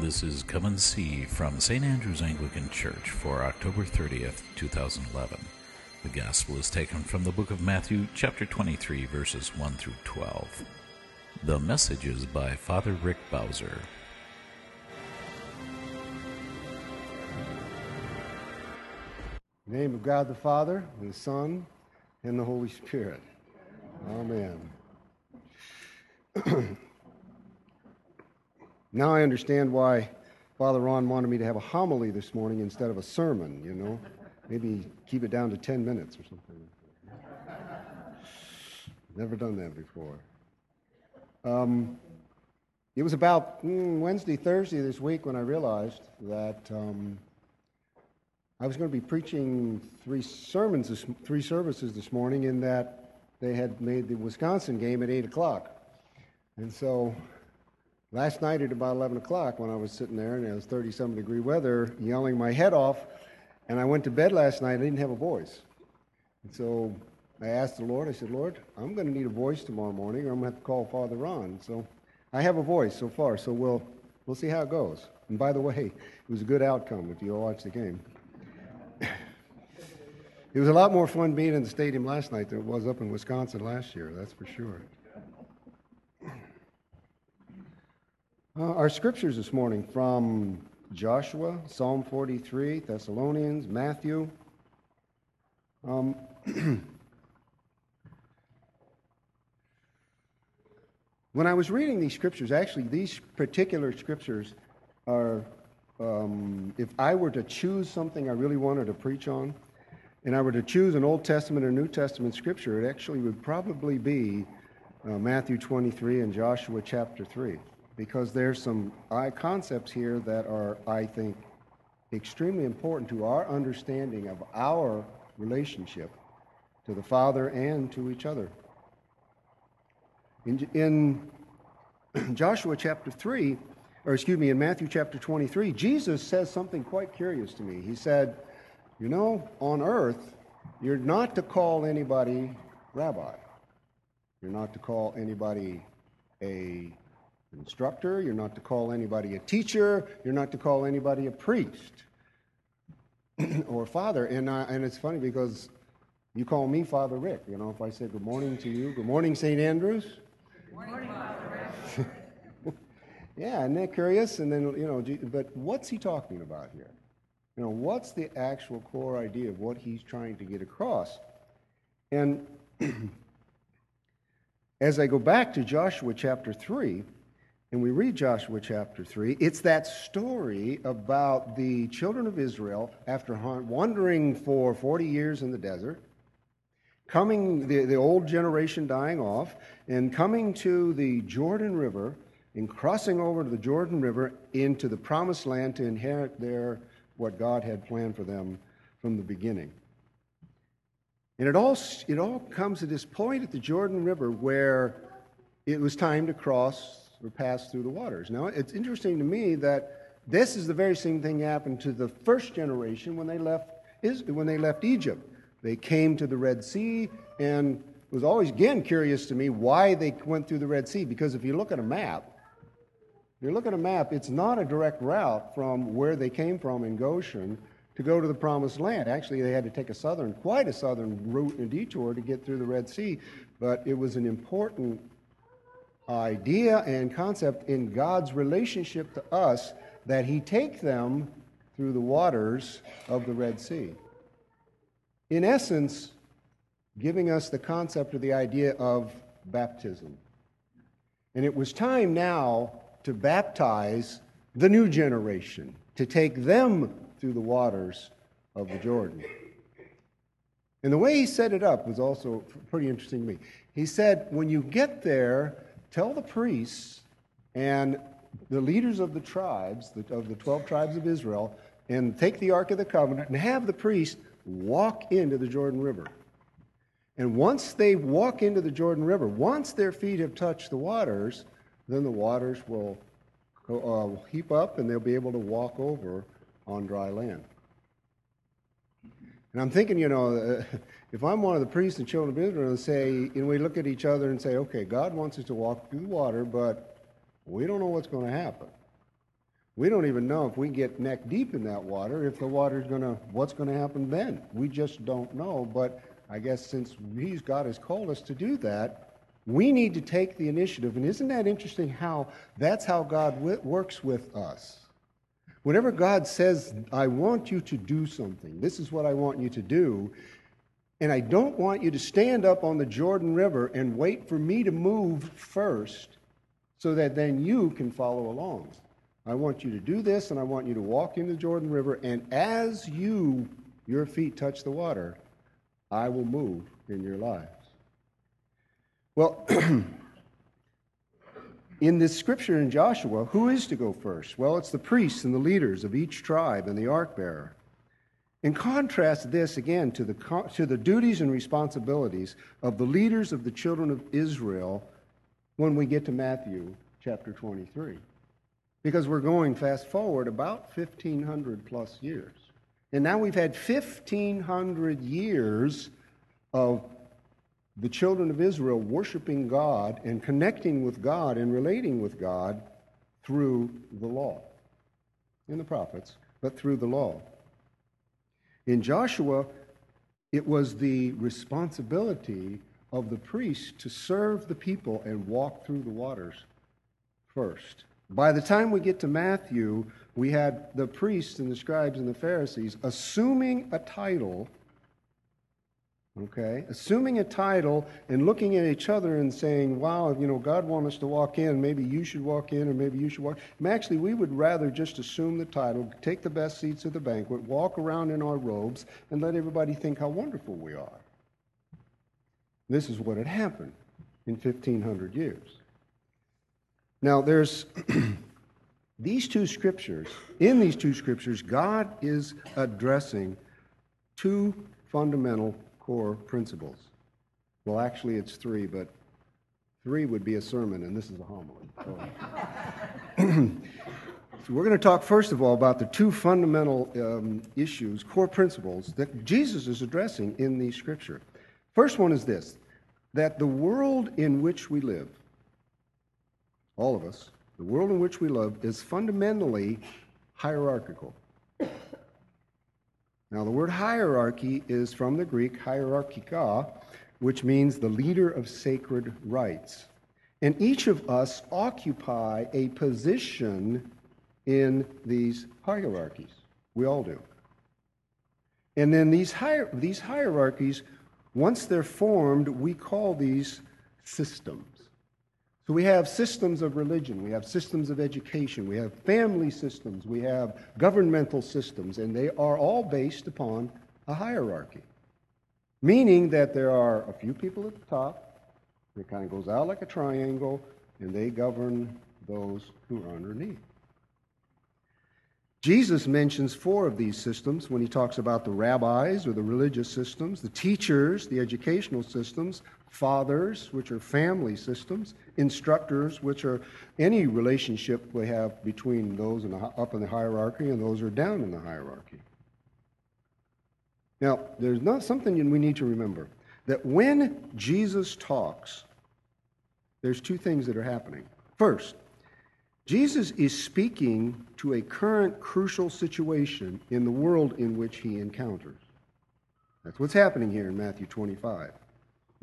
This is Come and See from St. Andrew's Anglican Church for October 30th, 2011. The Gospel is taken from the book of Matthew, chapter 23, verses 1 through 12. The message is by Father Rick Bowser. In the name of God the Father, and the Son, and the Holy Spirit. Amen. now I understand why Father Ron wanted me to have a homily this morning instead of a sermon, you know. Maybe keep it down to 10 minutes or something. Never done that before. Um, it was about mm, Wednesday, Thursday this week when I realized that um, I was going to be preaching three sermons, this, three services this morning, in that they had made the Wisconsin game at 8 o'clock. And so last night at about 11 o'clock, when I was sitting there and it was 37 degree weather, yelling my head off, and I went to bed last night, I didn't have a voice. And so I asked the Lord, I said, Lord, I'm going to need a voice tomorrow morning, or I'm going to have to call Father Ron. So I have a voice so far, so we'll, we'll see how it goes. And by the way, it was a good outcome if you all watch the game. it was a lot more fun being in the stadium last night than it was up in Wisconsin last year, that's for sure. Uh, our scriptures this morning from Joshua, Psalm 43, Thessalonians, Matthew. Um, when I was reading these scriptures, actually, these particular scriptures are, um, if I were to choose something I really wanted to preach on, and I were to choose an Old Testament or New Testament scripture, it actually would probably be uh, Matthew 23 and Joshua chapter 3 because there's some concepts here that are, I think, extremely important to our understanding of our relationship to the Father and to each other. In, in Joshua chapter 3, or excuse me, in Matthew chapter 23, Jesus says something quite curious to me. He said, You know, on earth, you're not to call anybody rabbi, you're not to call anybody a instructor, you're not to call anybody a teacher, you're not to call anybody a priest or father. And, uh, and it's funny because you call me Father Rick. You know, if I say good morning to you, good morning, St. Andrews. Good morning, Father Rick. yeah, isn't that curious? And then, you know, but what's he talking about here? You know, what's the actual core idea of what he's trying to get across? And as I go back to Joshua chapter 3, and we read Joshua chapter 3, it's that story about the children of Israel after wandering for 40 years in the desert, coming, the, the old generation dying off, and coming to the Jordan River and crossing over to the Jordan River into the promised land to inherit there what God had planned for them from the beginning. And it all, it all comes to this point at the Jordan River where it was time to cross or passed through the waters. Now, it's interesting to me that this is the very same thing happened to the first generation when they left, when they left Egypt. They came to the Red Sea, and it was always, again, curious to me why they went through the Red Sea, because if you look at a map, if you look at a map, it's not a direct route from where they came from in Goshen to go to the promised land. Actually, they had to take a southern, quite a southern route and detour to get through the Red Sea, but it was an important idea and concept in God's relationship to us that He take them through the waters of the Red Sea. In essence, giving us the concept or the idea of baptism. And it was time now to baptize the new generation, to take them through the waters of the Jordan. And the way he set it up was also pretty interesting to me. He said, when you get there, tell the priests and the leaders of the tribes, of the 12 tribes of Israel, and take the Ark of the Covenant and have the priests walk into the Jordan River. And once they walk into the Jordan River, once their feet have touched the waters, then the waters will uh, heap up and they'll be able to walk over on dry land. And I'm thinking, you know, uh, if I'm one of the priests and children of Israel and say, and we look at each other and say, okay, God wants us to walk through the water, but we don't know what's going to happen. We don't even know if we get neck deep in that water, if the water's going to, what's going to happen then. We just don't know. But I guess since He's God has called us to do that, we need to take the initiative. And isn't that interesting how that's how God w- works with us? Whenever God says, I want you to do something, this is what I want you to do, and I don't want you to stand up on the Jordan River and wait for me to move first so that then you can follow along. I want you to do this, and I want you to walk in the Jordan River, and as you, your feet touch the water, I will move in your lives. Well, in this scripture in Joshua, who is to go first? Well, it's the priests and the leaders of each tribe and the ark bearer. And contrast this again to the, to the duties and responsibilities of the leaders of the children of Israel when we get to Matthew chapter 23 because we're going fast forward about 1,500 plus years. And now we've had 1,500 years of the children of Israel worshiping God and connecting with God and relating with God through the law. In the prophets, but through the law. In Joshua, it was the responsibility of the priest to serve the people and walk through the waters first. By the time we get to Matthew, we had the priests and the scribes and the Pharisees assuming a title, okay, assuming a title and looking at each other and saying, wow, you know, God wants us to walk in, maybe you should walk in or maybe you should walk. Actually, we would rather just assume the title, take the best seats at the banquet, walk around in our robes, and let everybody think how wonderful we are. This is what had happened in 1500 years. Now, there's these two scriptures. In these two scriptures, God is addressing two fundamental core principles. Well, actually, it's three, but three would be a sermon, and this is a homily. So, we're going to talk, first of all, about the two fundamental um, issues, core principles that Jesus is addressing in the scripture. First one is this that the world in which we live, all of us, the world in which we live is fundamentally hierarchical. Now, the word hierarchy is from the Greek hierarchika, which means the leader of sacred rites. And each of us occupy a position in these hierarchies. We all do. And then these, hier- these hierarchies, once they're formed, we call these systems. So we have systems of religion, we have systems of education, we have family systems, we have governmental systems, and they are all based upon a hierarchy. Meaning that there are a few people at the top, it kind of goes out like a triangle, and they govern those who are underneath. Jesus mentions four of these systems when he talks about the rabbis or the religious systems, the teachers, the educational systems, fathers, which are family systems, instructors, which are any relationship we have between those in the, up in the hierarchy and those who are down in the hierarchy. Now, there's not something we need to remember that when Jesus talks, there's two things that are happening. First, Jesus is speaking to a current crucial situation in the world in which he encounters. That's what's happening here in Matthew 25.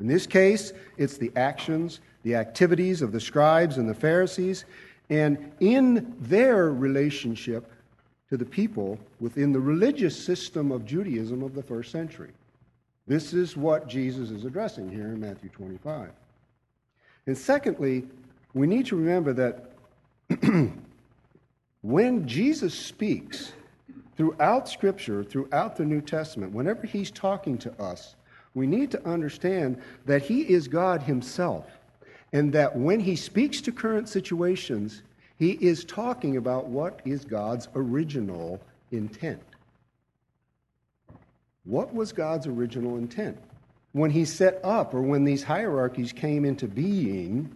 In this case, it's the actions, the activities of the scribes and the Pharisees, and in their relationship to the people within the religious system of Judaism of the first century. This is what Jesus is addressing here in Matthew 25. And secondly, we need to remember that when Jesus speaks throughout Scripture, throughout the New Testament, whenever he's talking to us, we need to understand that He is God Himself, and that when He speaks to current situations, He is talking about what is God's original intent. What was God's original intent? When He set up, or when these hierarchies came into being,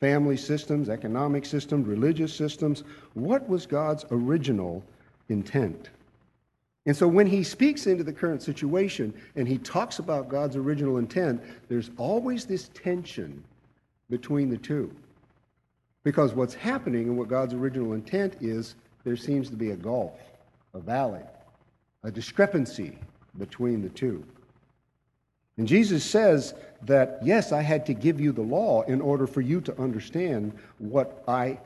family systems, economic systems, religious systems, what was God's original intent? And so when he speaks into the current situation and he talks about God's original intent, there's always this tension between the two. Because what's happening and what God's original intent is there seems to be a gulf, a valley, a discrepancy between the two. And Jesus says that, yes, I had to give you the law in order for you to understand what, I,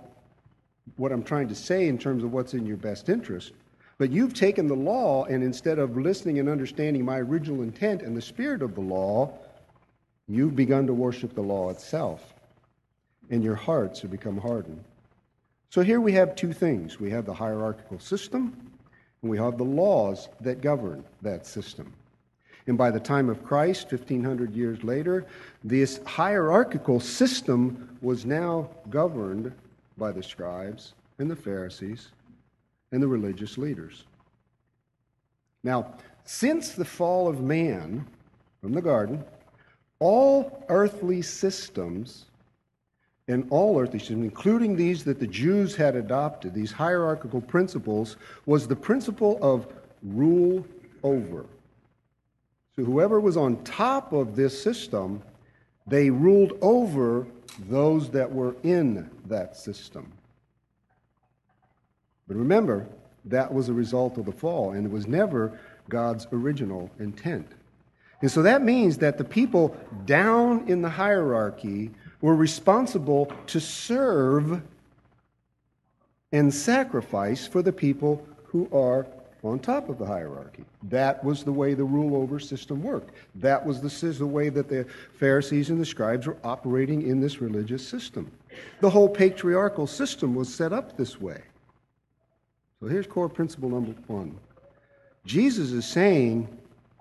what I'm trying to say in terms of what's in your best interest. But you've taken the law, and instead of listening and understanding my original intent and the spirit of the law, you've begun to worship the law itself. And your hearts have become hardened. So here we have two things we have the hierarchical system, and we have the laws that govern that system. And by the time of Christ, 1500 years later, this hierarchical system was now governed by the scribes and the Pharisees and the religious leaders. Now, since the fall of man from the garden, all earthly systems and all earthly systems, including these that the Jews had adopted, these hierarchical principles, was the principle of rule over. So whoever was on top of this system, they ruled over those that were in that system. But remember, that was a result of the fall, and it was never God's original intent. And so that means that the people down in the hierarchy were responsible to serve and sacrifice for the people who are on top of the hierarchy. That was the way the rule over system worked. That was the, the way that the Pharisees and the scribes were operating in this religious system. The whole patriarchal system was set up this way. So here's core principle number one Jesus is saying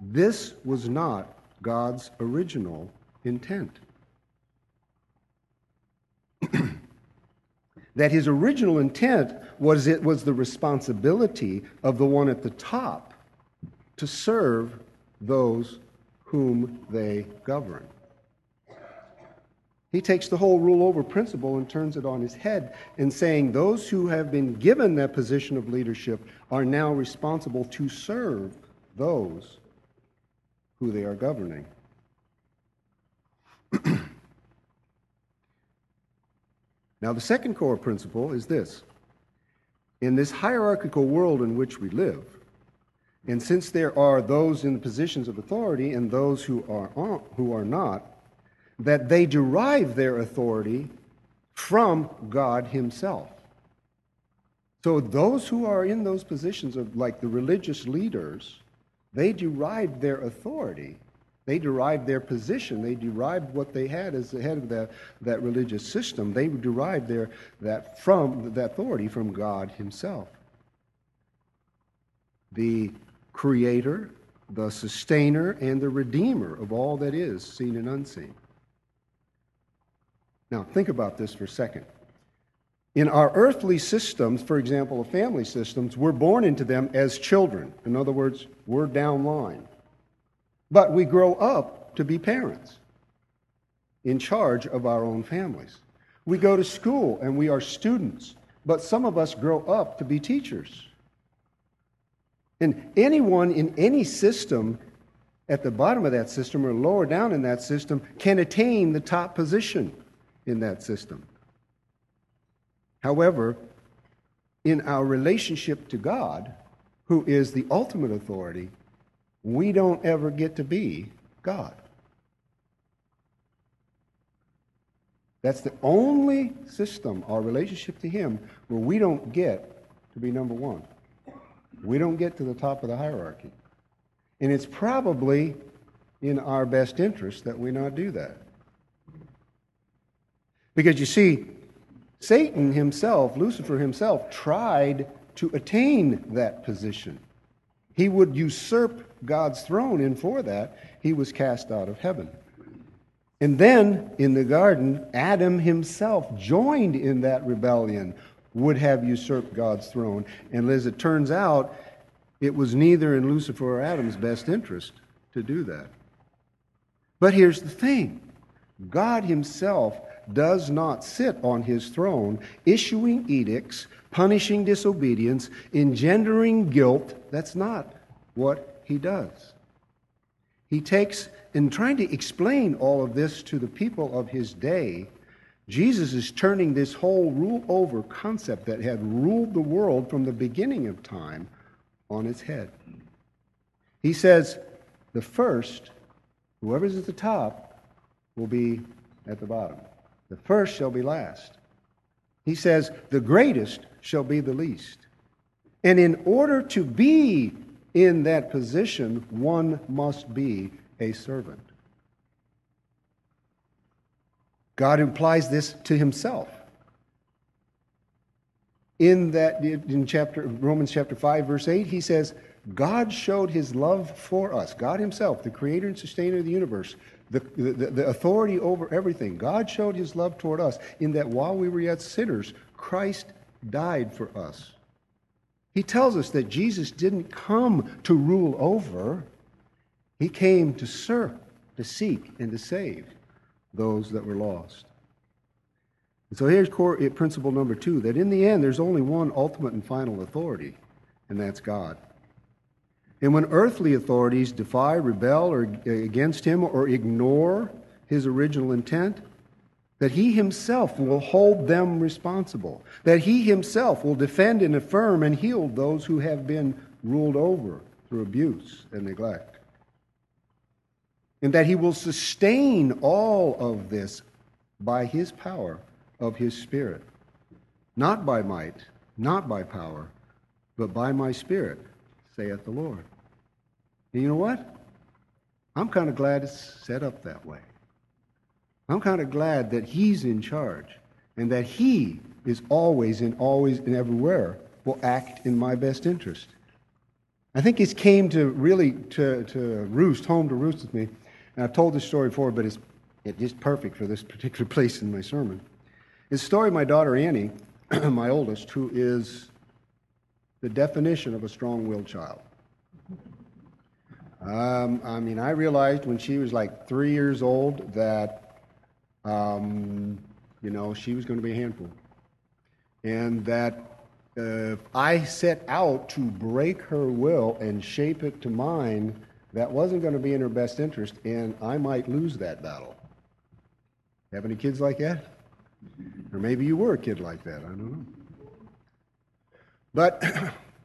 this was not God's original intent. that his original intent was it was the responsibility of the one at the top to serve those whom they govern. He takes the whole rule over principle and turns it on his head in saying those who have been given that position of leadership are now responsible to serve those who they are governing. now, the second core principle is this in this hierarchical world in which we live, and since there are those in the positions of authority and those who are, who are not, that they derive their authority from God Himself. So those who are in those positions of like the religious leaders, they derived their authority. They derived their position. They derived what they had as the head of that, that religious system. They derived their, that from that authority from God Himself. The creator, the sustainer, and the redeemer of all that is seen and unseen. Now, think about this for a second. In our earthly systems, for example, the family systems, we're born into them as children. In other words, we're down line. But we grow up to be parents in charge of our own families. We go to school and we are students, but some of us grow up to be teachers. And anyone in any system at the bottom of that system or lower down in that system can attain the top position in that system. However, in our relationship to God, who is the ultimate authority, we don't ever get to be God. That's the only system, our relationship to Him, where we don't get to be number one. We don't get to the top of the hierarchy. And it's probably in our best interest that we not do that. Because you see, Satan himself, Lucifer himself, tried to attain that position. He would usurp God's throne, and for that, he was cast out of heaven. And then in the garden, Adam himself joined in that rebellion, would have usurped God's throne. And as it turns out, it was neither in Lucifer or Adam's best interest to do that. But here's the thing God himself does not sit on his throne, issuing edicts, punishing disobedience, engendering guilt. That's not what he does. He takes, in trying to explain all of this to the people of his day, Jesus is turning this whole rule over concept that had ruled the world from the beginning of time on its head. He says, the first, whoever's at the top, will be at the bottom. The first shall be last. He says, the greatest shall be the least. And in order to be in that position, one must be a servant. God implies this to himself. In that in chapter Romans chapter 5 verse 8 he says God showed his love for us. God himself, the creator and sustainer of the universe, the, the, the, authority over everything. God showed his love toward us in that while we were yet sinners, Christ died for us. He tells us that Jesus didn't come to rule over, he came to serve, to seek, and to save those that were lost. And so here's core, eh, principle number two that in the end, there's only one ultimate and final authority, and that's God. And when earthly authorities defy, rebel, or against him, or ignore his original intent, that he himself will hold them responsible, that he himself will defend and affirm and heal those who have been ruled over through abuse and neglect and that he will sustain all of this by his power of his Spirit. Not by might, not by power, but by my Spirit, saith the Lord. And you know what? I'm kind of glad it's set up that way. I'm kind of glad that he's in charge and that he is always and always and everywhere will act in my best interest. I think it came to really to, to roost, home to roost with me and I've told this story before, but it's, it's just perfect for this particular place in my sermon. It's the story of my daughter Annie, my oldest, who is the definition of a strong willed child. Um, I mean, I realized when she was like three years old that, um, you know, she was going to be a handful. And that uh, I set out to break her will and shape it to mine that wasn't going to be in her best interest, and I might lose that battle. Have any kids like that? Or maybe you were a kid like that. I don't know. But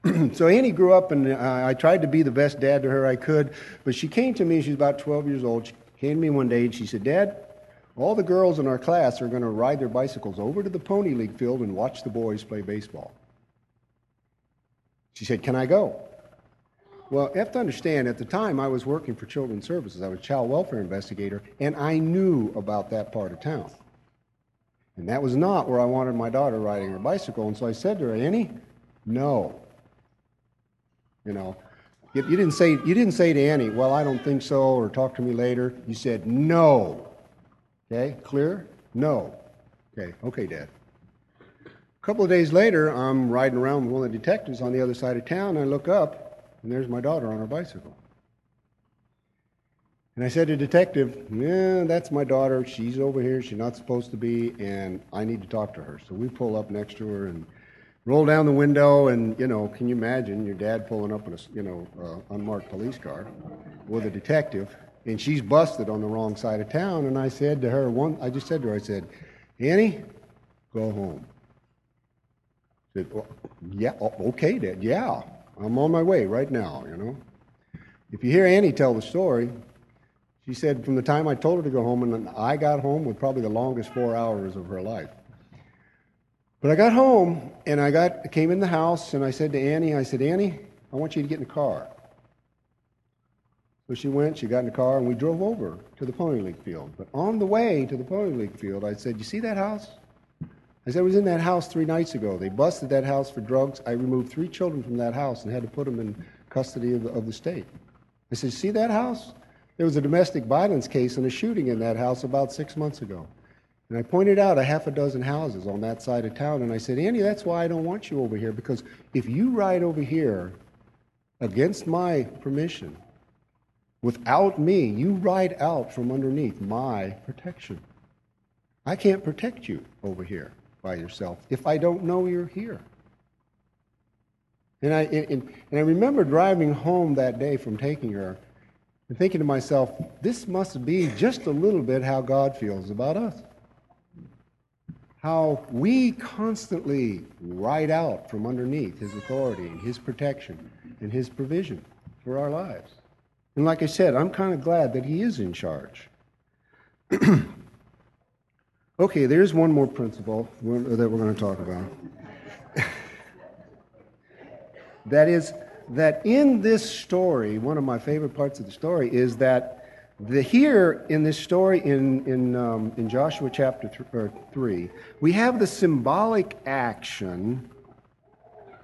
so Annie grew up, and uh, I tried to be the best dad to her I could. But she came to me, she was about 12 years old. She came to me one day and she said, Dad, all the girls in our class are going to ride their bicycles over to the Pony League field and watch the boys play baseball. She said, Can I go? Well, you have to understand, at the time I was working for Children's Services. I was a child welfare investigator, and I knew about that part of town. And that was not where I wanted my daughter riding her bicycle. And so I said to her, Annie, no. You know, you, you, didn't say, you didn't say to Annie, well, I don't think so, or talk to me later. You said, no. Okay, clear? No. Okay, okay, Dad. A couple of days later, I'm riding around with one of the detectives on the other side of town, I look up, and there's my daughter on her bicycle. And I said to the detective, Yeah, that's my daughter. She's over here. She's not supposed to be, and I need to talk to her. So we pull up next to her and roll down the window. And, you know, can you imagine your dad pulling up in a, you know, uh, unmarked police car with a detective, and she's busted on the wrong side of town. And I said to her, one, I just said to her, I said, Annie, go home. I said, well, yeah, okay, Dad, yeah. I'm on my way right now, you know. If you hear Annie tell the story, she said from the time I told her to go home and I got home with probably the longest four hours of her life. But I got home and I got came in the house and I said to Annie, I said, Annie, I want you to get in the car. So she went, she got in the car, and we drove over to the Pony League field. But on the way to the Pony League field, I said, You see that house? I said, I was in that house three nights ago. They busted that house for drugs. I removed three children from that house and had to put them in custody of the, of the state. I said, See that house? There was a domestic violence case and a shooting in that house about six months ago. And I pointed out a half a dozen houses on that side of town, and I said, Annie, that's why I don't want you over here, because if you ride over here against my permission, without me, you ride out from underneath my protection. I can't protect you over here by yourself if I don't know you're here. And I, and, and I remember driving home that day from taking her and thinking to myself, this must be just a little bit how God feels about us. How we constantly ride out from underneath His authority and His protection and His provision for our lives. And like I said, I'm kind of glad that He is in charge. okay, there's one more principle that we're going to talk about. that is, that in this story, one of my favorite parts of the story is that the, here in this story in, in, um, in Joshua chapter th- 3, we have the symbolic action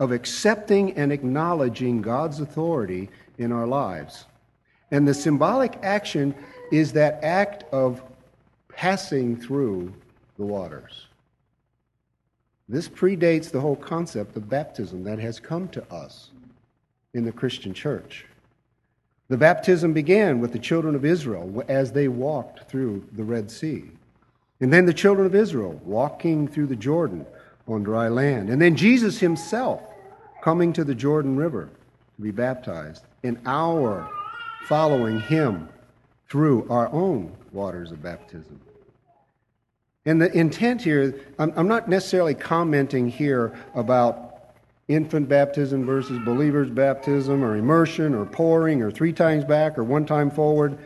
of accepting and acknowledging God's authority in our lives. And the symbolic action is that act of passing through the waters. This predates the whole concept of baptism that has come to us in the Christian church. The baptism began with the children of Israel as they walked through the Red Sea. And then the children of Israel walking through the Jordan on dry land. And then Jesus himself coming to the Jordan River to be baptized. And our following him through our own waters of baptism. And the intent here, I'm, not necessarily commenting here about infant baptism versus believer's baptism, or immersion, or pouring, or three times back, or one time forward.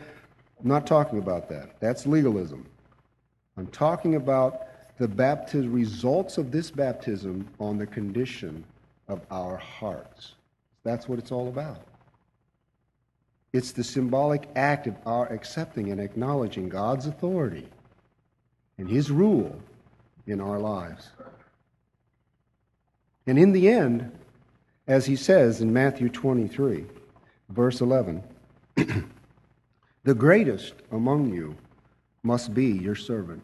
I'm not talking about that. That's legalism. I'm talking about the baptism results of this baptism on the condition of our hearts. That's what it's all about. It's the symbolic act of our accepting and acknowledging God's authority and His rule in our lives. And in the end, as he says in Matthew 23, verse 11, the greatest among you must be your servant.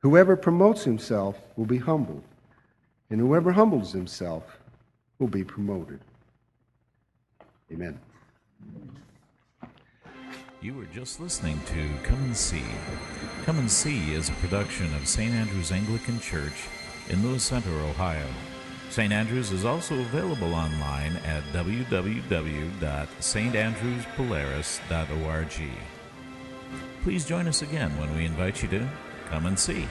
Whoever promotes himself will be humbled, and whoever humbles himself will be promoted. Amen. You were just listening to Come and See. Come and See is a production of St. Andrew's Anglican Church in Lewis Center, Ohio. St. Andrews is also available online at www.standrewspolaris.org. Please join us again when we invite you to come and see.